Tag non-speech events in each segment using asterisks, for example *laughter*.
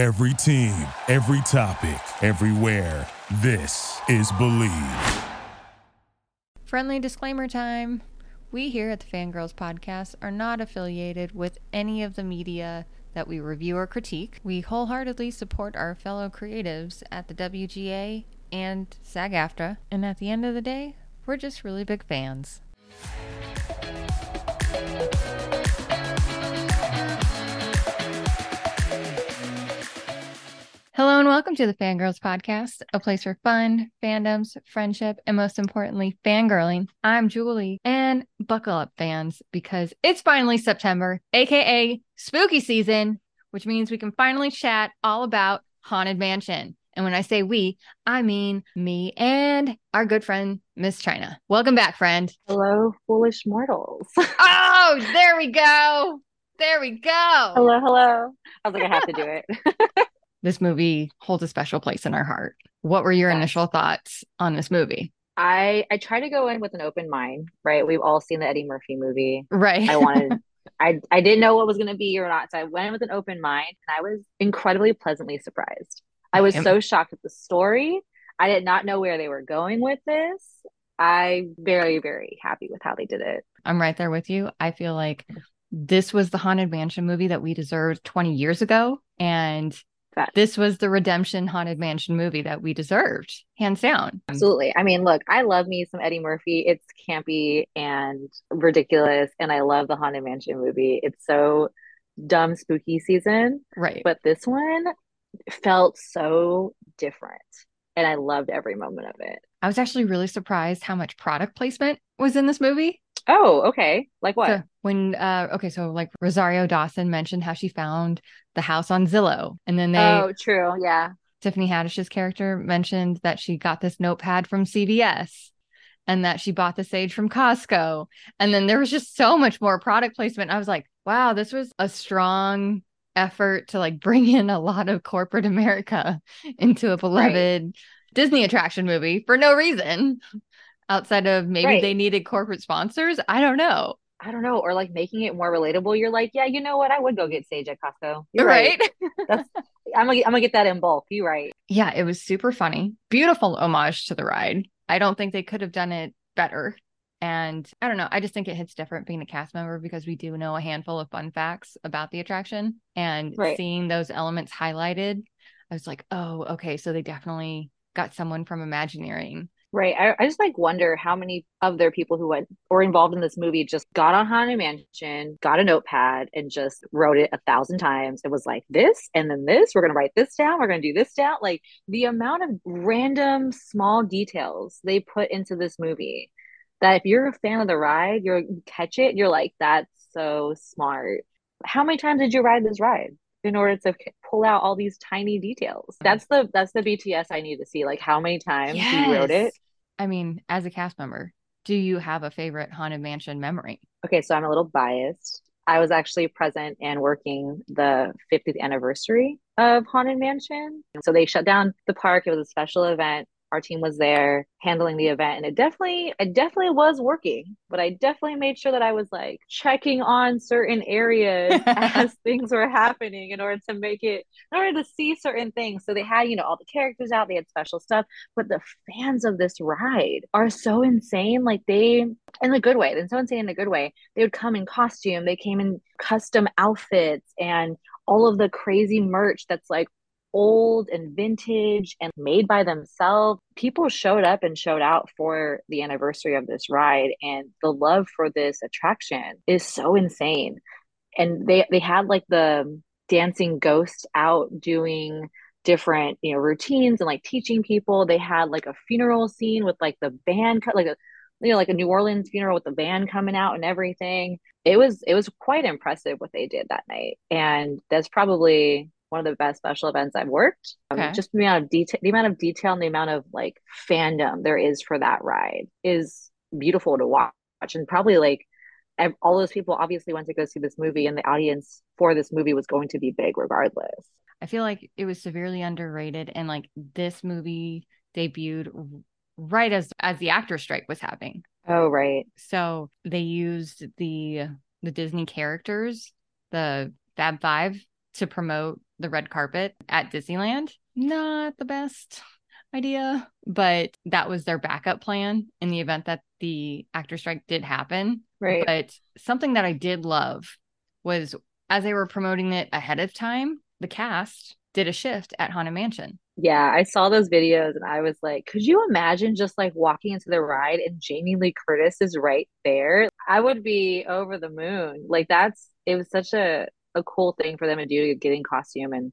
Every team, every topic, everywhere. This is Bleav. Friendly disclaimer time. We here at the Fangirls Podcast are not affiliated with any of the media that we review or critique. We wholeheartedly support our fellow creatives at the WGA and SAG AFTRA, and at the end of the day, we're just really big fans. Hello and welcome to the Fangirls Podcast, a place for fun, fandoms, friendship, and most importantly, fangirling. I'm Julie, and buckle up, fans, because it's finally September, aka spooky season, which means we can finally chat all about Haunted Mansion. And when I say we, I mean me and our good friend, Miss China. Welcome back, friend. Hello, foolish mortals. *laughs* oh, there we go. There we go. hello, hello. I was like, I have to do it. *laughs* this movie holds a special place in our heart. What were your Yes. initial thoughts on this movie? I I try to go in with an open mind, right? We've all seen the Eddie Murphy movie. Right. I wanted I I didn't know what was going to be or not, so I went in with an open mind and I was incredibly pleasantly surprised. I was Am- so shocked at the story. I did not know where they were going with this. I very very happy with how they did it. I'm right there with you. I feel like this was the Haunted Mansion movie that we deserved 20 years ago. And Facts. this was the Redemption Haunted Mansion movie that we deserved, hands down. Absolutely. I mean, look, I love me some Eddie Murphy. It's campy and ridiculous, and I love the Haunted Mansion movie. It's so dumb, spooky season, Right. but this one felt so different, and I loved every moment of it. I was actually really surprised how much product placement was in this movie. Oh, okay. Like what? So when uh okay, so like Rosario Dawson mentioned how she found the house on Zillow. And then they Oh, true. Yeah. Tiffany Haddish's character mentioned that she got this notepad from CVS and that she bought the sage from Costco. And then there was just so much more product placement. I was like, wow, this was a strong effort to like bring in a lot of corporate America into a beloved Disney attraction movie for no reason outside of maybe Right. they needed corporate sponsors. I don't know. I don't know, or like making it more relatable. You're like, yeah, you know what? I would go get sage at Costco. You're right. *laughs* That's I'm gonna I'm gonna get that in bulk. You're right. yeah, it was super funny. Beautiful homage to the ride. I don't think they could have done it better. And I don't know. I just think it hits different being a cast member because we do know a handful of fun facts about the attraction. And Right. seeing those elements highlighted, I was like, oh, okay. So they definitely got someone from Imagineering. Right. I, I just like wonder how many of their people who went were involved in this movie just got on Haunted Mansion, got a notepad, and just wrote it a thousand times. It was like this and then this. We're gonna write this down. We're gonna do this down. Like the amount of random small details they put into this movie. That if you're a fan of the ride, you're you catch it. You're like, that's so smart. How many times did you ride this ride? In order to pull out all these tiny details. Mm. That's the that's the BTS I need to see. Like how many times he wrote it. I mean, as a cast member, do you have a favorite Haunted Mansion memory? Okay, so I'm a little biased. I was actually present and working the 50th anniversary of Haunted Mansion. So they shut down the park. It was a special event. Our team was there handling the event and it definitely it definitely was working, but I definitely made sure that I was like checking on certain areas *laughs* as things were happening in order to make it in order to see certain things. So they had, you know, all the characters out, they had special stuff, but the fans of this ride are so insane. Like they in a good way. And so insane in a good way. They would come in costume. They came in custom outfits and all of the crazy merch that's like old and vintage and made by themselves. People showed up and showed out for the anniversary of this ride. And the love for this attraction is so insane. And they they had like the dancing ghost out doing different you know routines and like teaching people they had like a funeral scene with like the band like a you know like a new orleans funeral with the band coming out and everything it was it was quite impressive what they did that night and that's probably one of the best special events i've worked um, Okay. just the amount of detail the amount of detail and the amount of like fandom there is for that ride is beautiful to watch and probably like all those people obviously went to go see this movie and the audience for this movie was going to be big regardless I feel like it was severely underrated, and like this movie debuted right as as the actor strike was happening. oh right So they used the the Disney characters, the Fab Five, to promote the red carpet at Disneyland. Not the best idea, but that was their backup plan in the event that the actor strike did happen. Right. But something that I did love was as they were promoting it ahead of time, the cast did a shift at Haunted Mansion. Yeah, I saw those videos and I was like, could you imagine just like walking into the ride and Jamie Lee Curtis is right there? I would be over the moon. Like that's it was such a a cool thing for them to do to get in costume and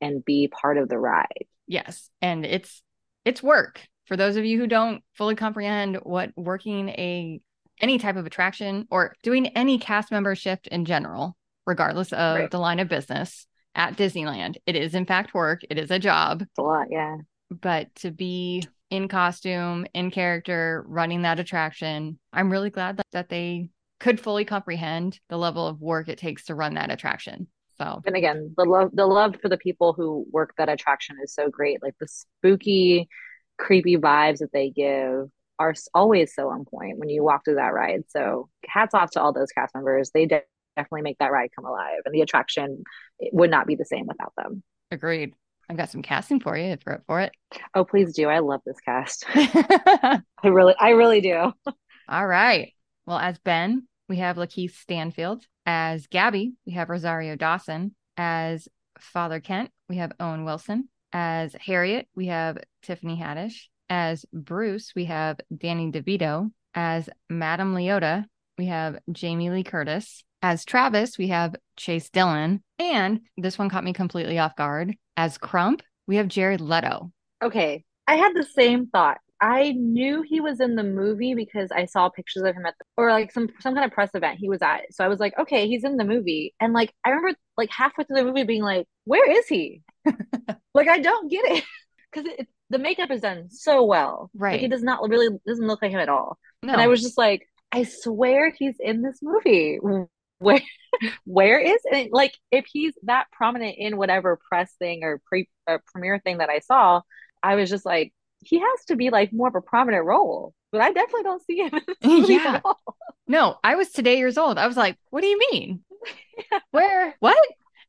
and be part of the ride. Yes, and it's it's work. For those of you who don't fully comprehend what working a any type of attraction or doing any cast member shift in general, regardless of Right. the line of business at Disneyland, it is in fact work. It is a job. It's a lot, yeah. but to be in costume, in character, running that attraction, I'm really glad that, that they could fully comprehend the level of work it takes to run that attraction. So, And again, the love the love for the people who work that attraction is so great. Like the spooky, creepy vibes that they give are always so on point when you walk through that ride. So hats off to all those cast members. They de- definitely make that ride come alive, and the attraction would not be the same without them. agreed. I've got some casting for you if you're up for it. Oh, please do. I love this cast. *laughs* I really, I really do. All right. Well, as Ben, we have LaKeith Stanfield. As Gabby, we have Rosario Dawson. As Father Kent, we have Owen Wilson. As Harriet, we have Tiffany Haddish. As Bruce, we have Danny DeVito. As Madame Leota, we have Jamie Lee Curtis. As Travis, we have Chase Dillon. And this one caught me completely off guard. As Crump, we have Jared Leto. Okay, I had the same thought. I knew he was in the movie because I saw pictures of him at the or like some some kind of press event he was at. So I was like, okay, he's in the movie. And like I remember like halfway through the movie being like, where is he? *laughs* like I don't get it *laughs* because the makeup is done so well. Like Right. he does not really doesn't look like him at all. No, And I was just like, I swear he's in this movie. Where *laughs* where is it? Like if he's that prominent in whatever press thing or pre or premiere thing that I saw, I was just like, he has to be like more of a prominent role. But I definitely don't see him *laughs* *laughs* Yeah. at all. No, I was today years old. I was like, what do you mean? *laughs* Yeah. Where? What?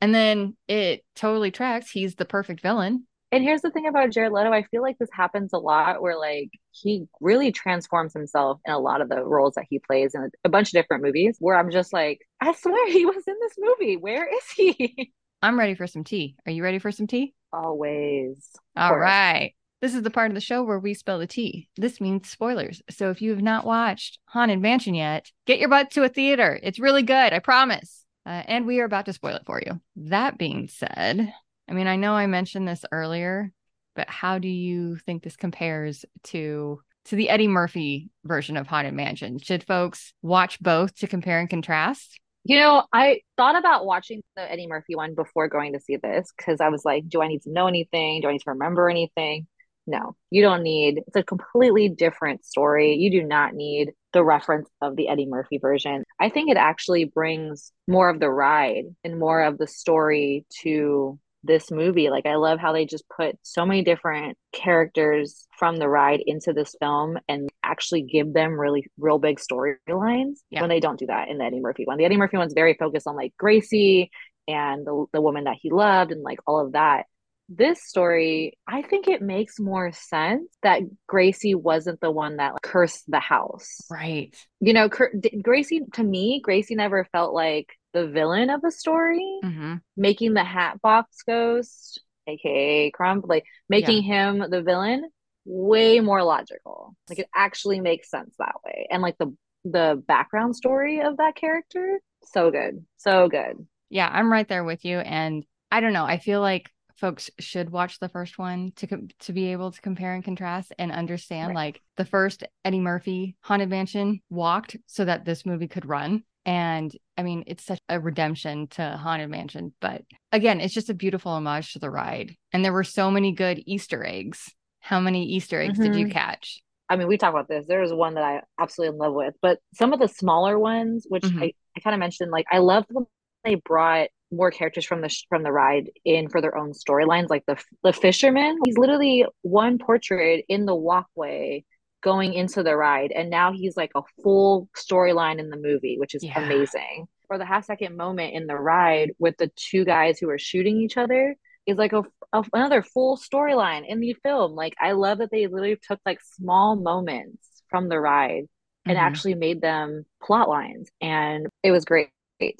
And then it totally tracks. He's the perfect villain. And here's the thing about Jared Leto, I feel like this happens a lot where like he really transforms himself in a lot of the roles that he plays in a bunch of different movies where I'm just like, I swear he was in this movie. Where is he? I'm ready for some tea. Are you ready for some tea? Always. All right. This is the part of the show where we spill the tea. This means spoilers. So if you have not watched Haunted Mansion yet, get your butt to a theater. It's really good. I promise. Uh, and we are about to spoil it for you. That being said, I mean, I know I mentioned this earlier, but how do you think this compares to to the Eddie Murphy version of Haunted Mansion? Should folks watch both to compare and contrast? You know, I thought about watching the Eddie Murphy one before going to see this because I was like, do I need to know anything? Do I need to remember anything? No, you don't need, it's a completely different story. You do not need the reference of the Eddie Murphy version. I think it actually brings more of the ride and more of the story to this movie. Like, I love how they just put so many different characters from the ride into this film and actually give them really, real big storylines Yeah. when they don't do that in the Eddie Murphy one. The Eddie Murphy one's very focused on like Gracie and the, the woman that he loved and like all of that. This story, I think it makes more sense that Gracie wasn't the one that like, cursed the house. Right. You know, Cur- D- Gracie, to me, Gracie never felt like the villain of the story hmm making the Hatbox Ghost, aka Crump, like making him the villain, way more logical. Like it actually makes sense that way, and like the the background story of that character, so good, so good. Yeah, I'm right there with you. And I don't know. I feel like folks should watch the first one to com- to be able to compare and contrast and understand Right. like the first Eddie Murphy Haunted Mansion walked so that this movie could run. And I mean, it's such a redemption to Haunted Mansion. But again, it's just a beautiful homage to the ride. And there were so many good Easter eggs. How many Easter eggs did you Mhm. catch? I mean, we talked about this. There was one that I absolutely in love with, but some of the smaller ones, which Mhm. I, I kind of mentioned, like I loved when they brought more characters from the sh- from the ride in for their own storylines. Like the the fisherman, he's literally one portrait in the walkway going into the ride, and now he's like a full storyline in the movie, which is Yeah. amazing. or the half second moment in the ride with the two guys who are shooting each other is like a, a another full storyline in the film. Like I love that they literally took like small moments from the ride and Mhm. actually made them plot lines, and it was great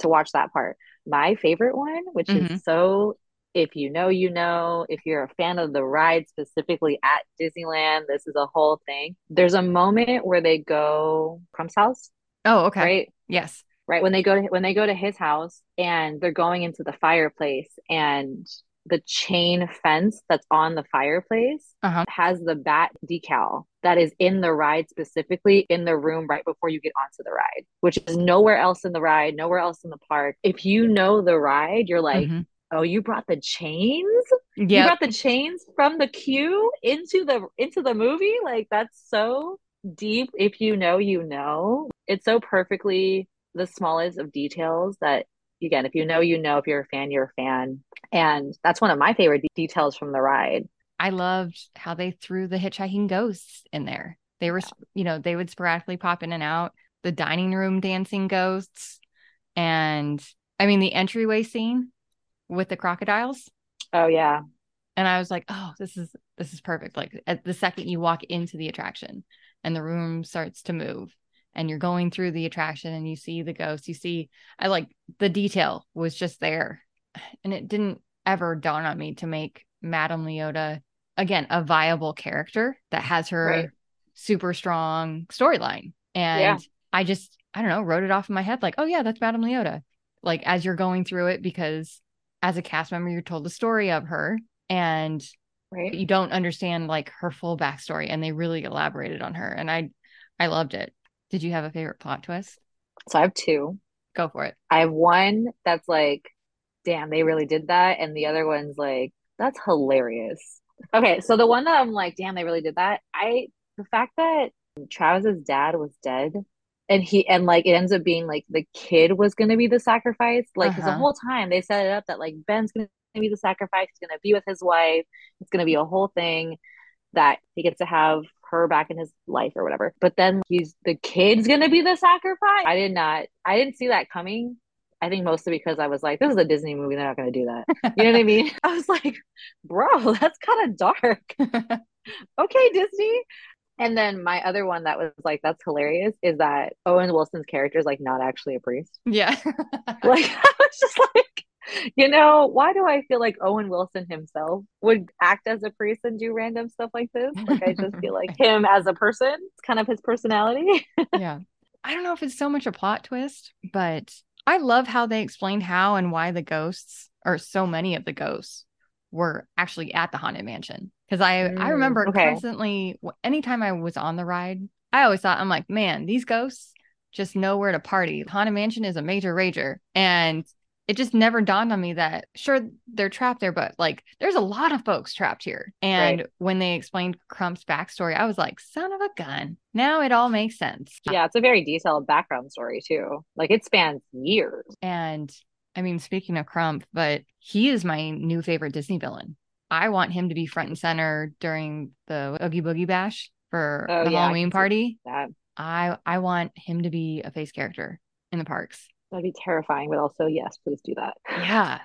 to watch that part. My favorite one, which Mhm. is so. If you know, you know. If you're a fan of the ride specifically at Disneyland, this is a whole thing. There's a moment where they go Crump's house, Oh, okay. right? Yes. right when they go to when they go to his house and they're going into the fireplace and the chain fence that's on the fireplace Uh-huh. has the bat decal that is in the ride specifically in the room right before you get onto the ride which is nowhere else in the ride nowhere else in the park. If you know the ride you're like Mhm. oh you brought the chains? You brought the chains from the queue into the into the movie? Like that's so deep. If you know you know. It's so perfectly the smallest of details that again if you know you know if you're a fan you're a fan and that's one of my favorite de- details from the ride I loved how they threw the hitchhiking ghosts in there. They were, sp- you know, they would sporadically pop in and out. The dining room dancing ghosts, and I mean the entryway scene with the crocodiles. oh yeah And I was like, oh, this is this is perfect. Like at the second you walk into the attraction and the room starts to move and you're going through the attraction and you see the ghosts, you see I like the detail was just there. *sighs* And it didn't ever dawn on me to make Madame Leota again a viable character that has her Right. super strong storyline. And Yeah. I just I don't know, wrote it off in my head like, oh yeah, that's Madame Leota. Like as you're going through it because as a cast member, you're told the story of her and right you don't understand like her full backstory and they really elaborated on her and I I loved it. Did you have a favorite plot twist? so i have two Go for it. i have one that's like damn they really did that and the other one's like that's hilarious okay so the one that i'm like damn they really did that i the fact that travis's dad was dead and he and like it ends up being like the kid was gonna be the sacrifice like 'cause the Uh-huh. whole time they set it up that like ben's gonna be the sacrifice he's gonna be with his wife it's gonna be a whole thing that he gets to have her back in his life or whatever but then he's the kid's gonna be the sacrifice i did not i didn't see that coming I think mostly because I was like, this is a Disney movie. They're not going to do that. You know what I mean? *laughs* I was like, bro, *laughs* that's kind of dark. *laughs* okay, Disney. And then my other one that was like, that's hilarious is that Owen Wilson's character is like not actually a priest. yeah. Like, I was just like, you know, why do I feel like Owen Wilson himself would act as a priest and do random stuff like this? Like, I just feel like *laughs* him as a person, it's kind of his personality. *laughs* yeah. I don't know if it's so much a plot twist, but I love how they explained how and why the ghosts or so many of the ghosts were actually at the haunted mansion. Because I I Mm, remember okay. constantly anytime I was on the ride, I always thought I'm like, man, these ghosts just know where to party. Haunted Mansion is a major rager. And it just never dawned on me that sure they're trapped there, but like there's a lot of folks trapped here. And when they explained Crump's backstory, I was like, son of a gun. Now it all makes sense. yeah, it's a very detailed background story, too. Like, it spans years. And I mean, speaking of Crump, but he is my new favorite Disney villain. I want him to be front and center during the Oogie Boogie Bash for Oh, the yeah, Halloween see party. I I want him to be a face character in the parks. That'd be terrifying, but also, yes, please do that. Yeah.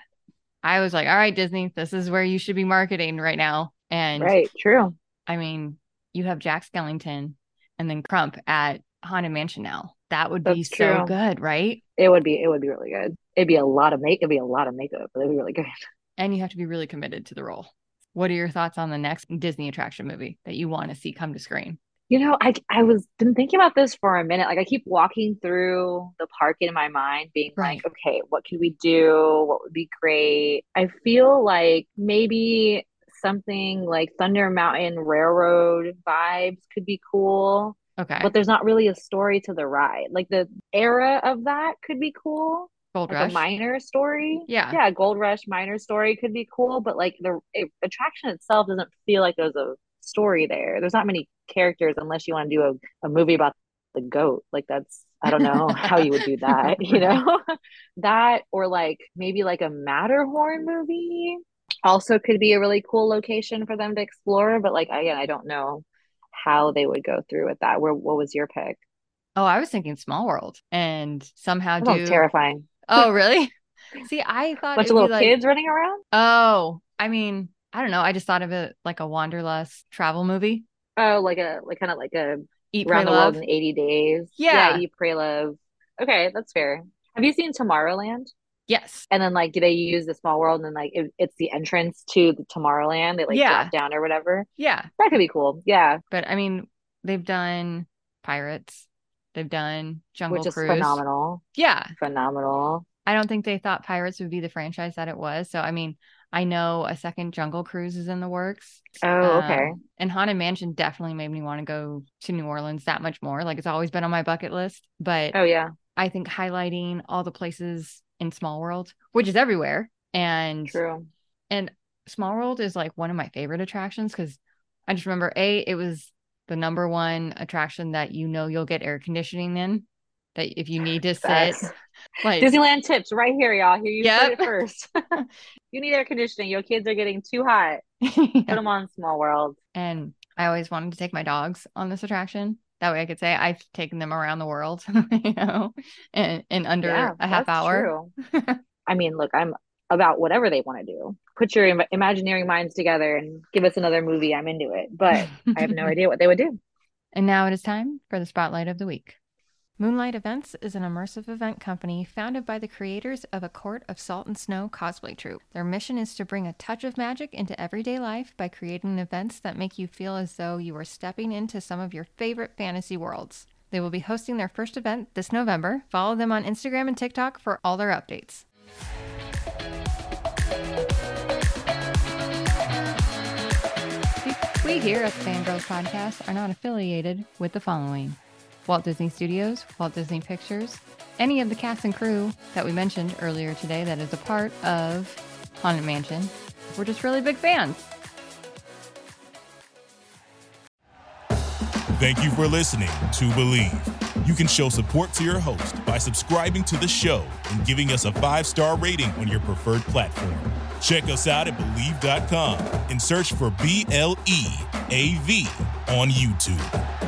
I was like, all right, Disney, this is where you should be marketing right now. And Right, true. I mean, you have Jack Skellington and then Crump at Haunted Mansion now. That would be That's so true. good, right? It would be, it would be really good. It'd be a lot of make, it'd be a lot of makeup, but it'd be really good. *laughs* And you have to be really committed to the role. What are your thoughts on the next Disney attraction movie that you want to see come to screen? You know, I I was been thinking about this for a minute. Like I keep walking through the park in my mind, being Right. like, okay, what could we do? What would be great? I feel like maybe something like Thunder Mountain Railroad vibes could be cool, Okay. but there's not really a story to the ride. Like the era of that could be cool. Gold like Rush. a miner story. Yeah. Yeah, Gold Rush miner story could be cool, but like the it, attraction itself doesn't feel like there's a story there. There's not many characters unless you want to do a, a movie about the goat. Like that's I don't know *laughs* how you would do that, you know? *laughs* that or like maybe like a Matterhorn movie also could be a really cool location for them to explore, but like again, I don't know how they would go through with that. Where what was your pick? oh, I was thinking Small World and somehow do terrifying. Oh, *laughs* really? See, I thought bunch of little like, kids running around. oh, I mean, I don't know. I just thought of it like a Wanderlust travel movie. Oh, like a like kind of like a Eat, pray, the love. world in 80 days. Yeah. eat, pray, love. Okay, that's fair. Have you seen Tomorrowland? Yes. And then like they use the small world and then like it, it's the entrance to the Tomorrowland. They like Yeah. drop down or whatever. Yeah. That could be cool. Yeah, But I mean, they've done Pirates. They've done Jungle which is Cruise. phenomenal. Yeah. Phenomenal. I don't think they thought Pirates would be the franchise that it was. So I mean, I know a second Jungle Cruise is in the works. Oh, okay. Um, and Haunted Mansion definitely made me want to go to New Orleans that much more. Like it's always been on my bucket list. But Oh yeah, I think highlighting all the places in Small World, which is everywhere, and true. and Small World is like one of my favorite attractions because I just remember a it was the number one attraction that you know you'll get air conditioning in. That if you need to sit, like Disneyland tips right here, y'all. Here you Yep. first. *laughs* you need air conditioning. Your kids are getting too hot. *laughs* Put them on Small World. And I always wanted to take my dogs on this attraction. That way I could say I've taken them around the world, *laughs* you know, in, in under yeah, a half hour. I mean, look, I'm about whatever they want to do. Put your Im- imaginary minds together and give us another movie. I'm into it, but I have no idea what they would do. And now it is time for the spotlight of the week. Moonlight Events is an immersive event company founded by the creators of A Court of Salt and Snow cosplay troupe. Their mission is to bring a touch of magic into everyday life by creating events that make you feel as though you are stepping into some of your favorite fantasy worlds. They will be hosting their first event this November. Follow them on Instagram and TikTok for all their updates. We here at the Fangirls Podcast are not affiliated with the following Walt Disney Studios, Walt Disney Pictures, any of the cast and crew that we mentioned earlier today that is a part of Haunted Mansion. We're just really big fans. Thank you for listening to Bleav. You can show support to your host by subscribing to the show and giving us a five star rating on your preferred platform. Check us out at Bleav.com and search for B L E A V on YouTube.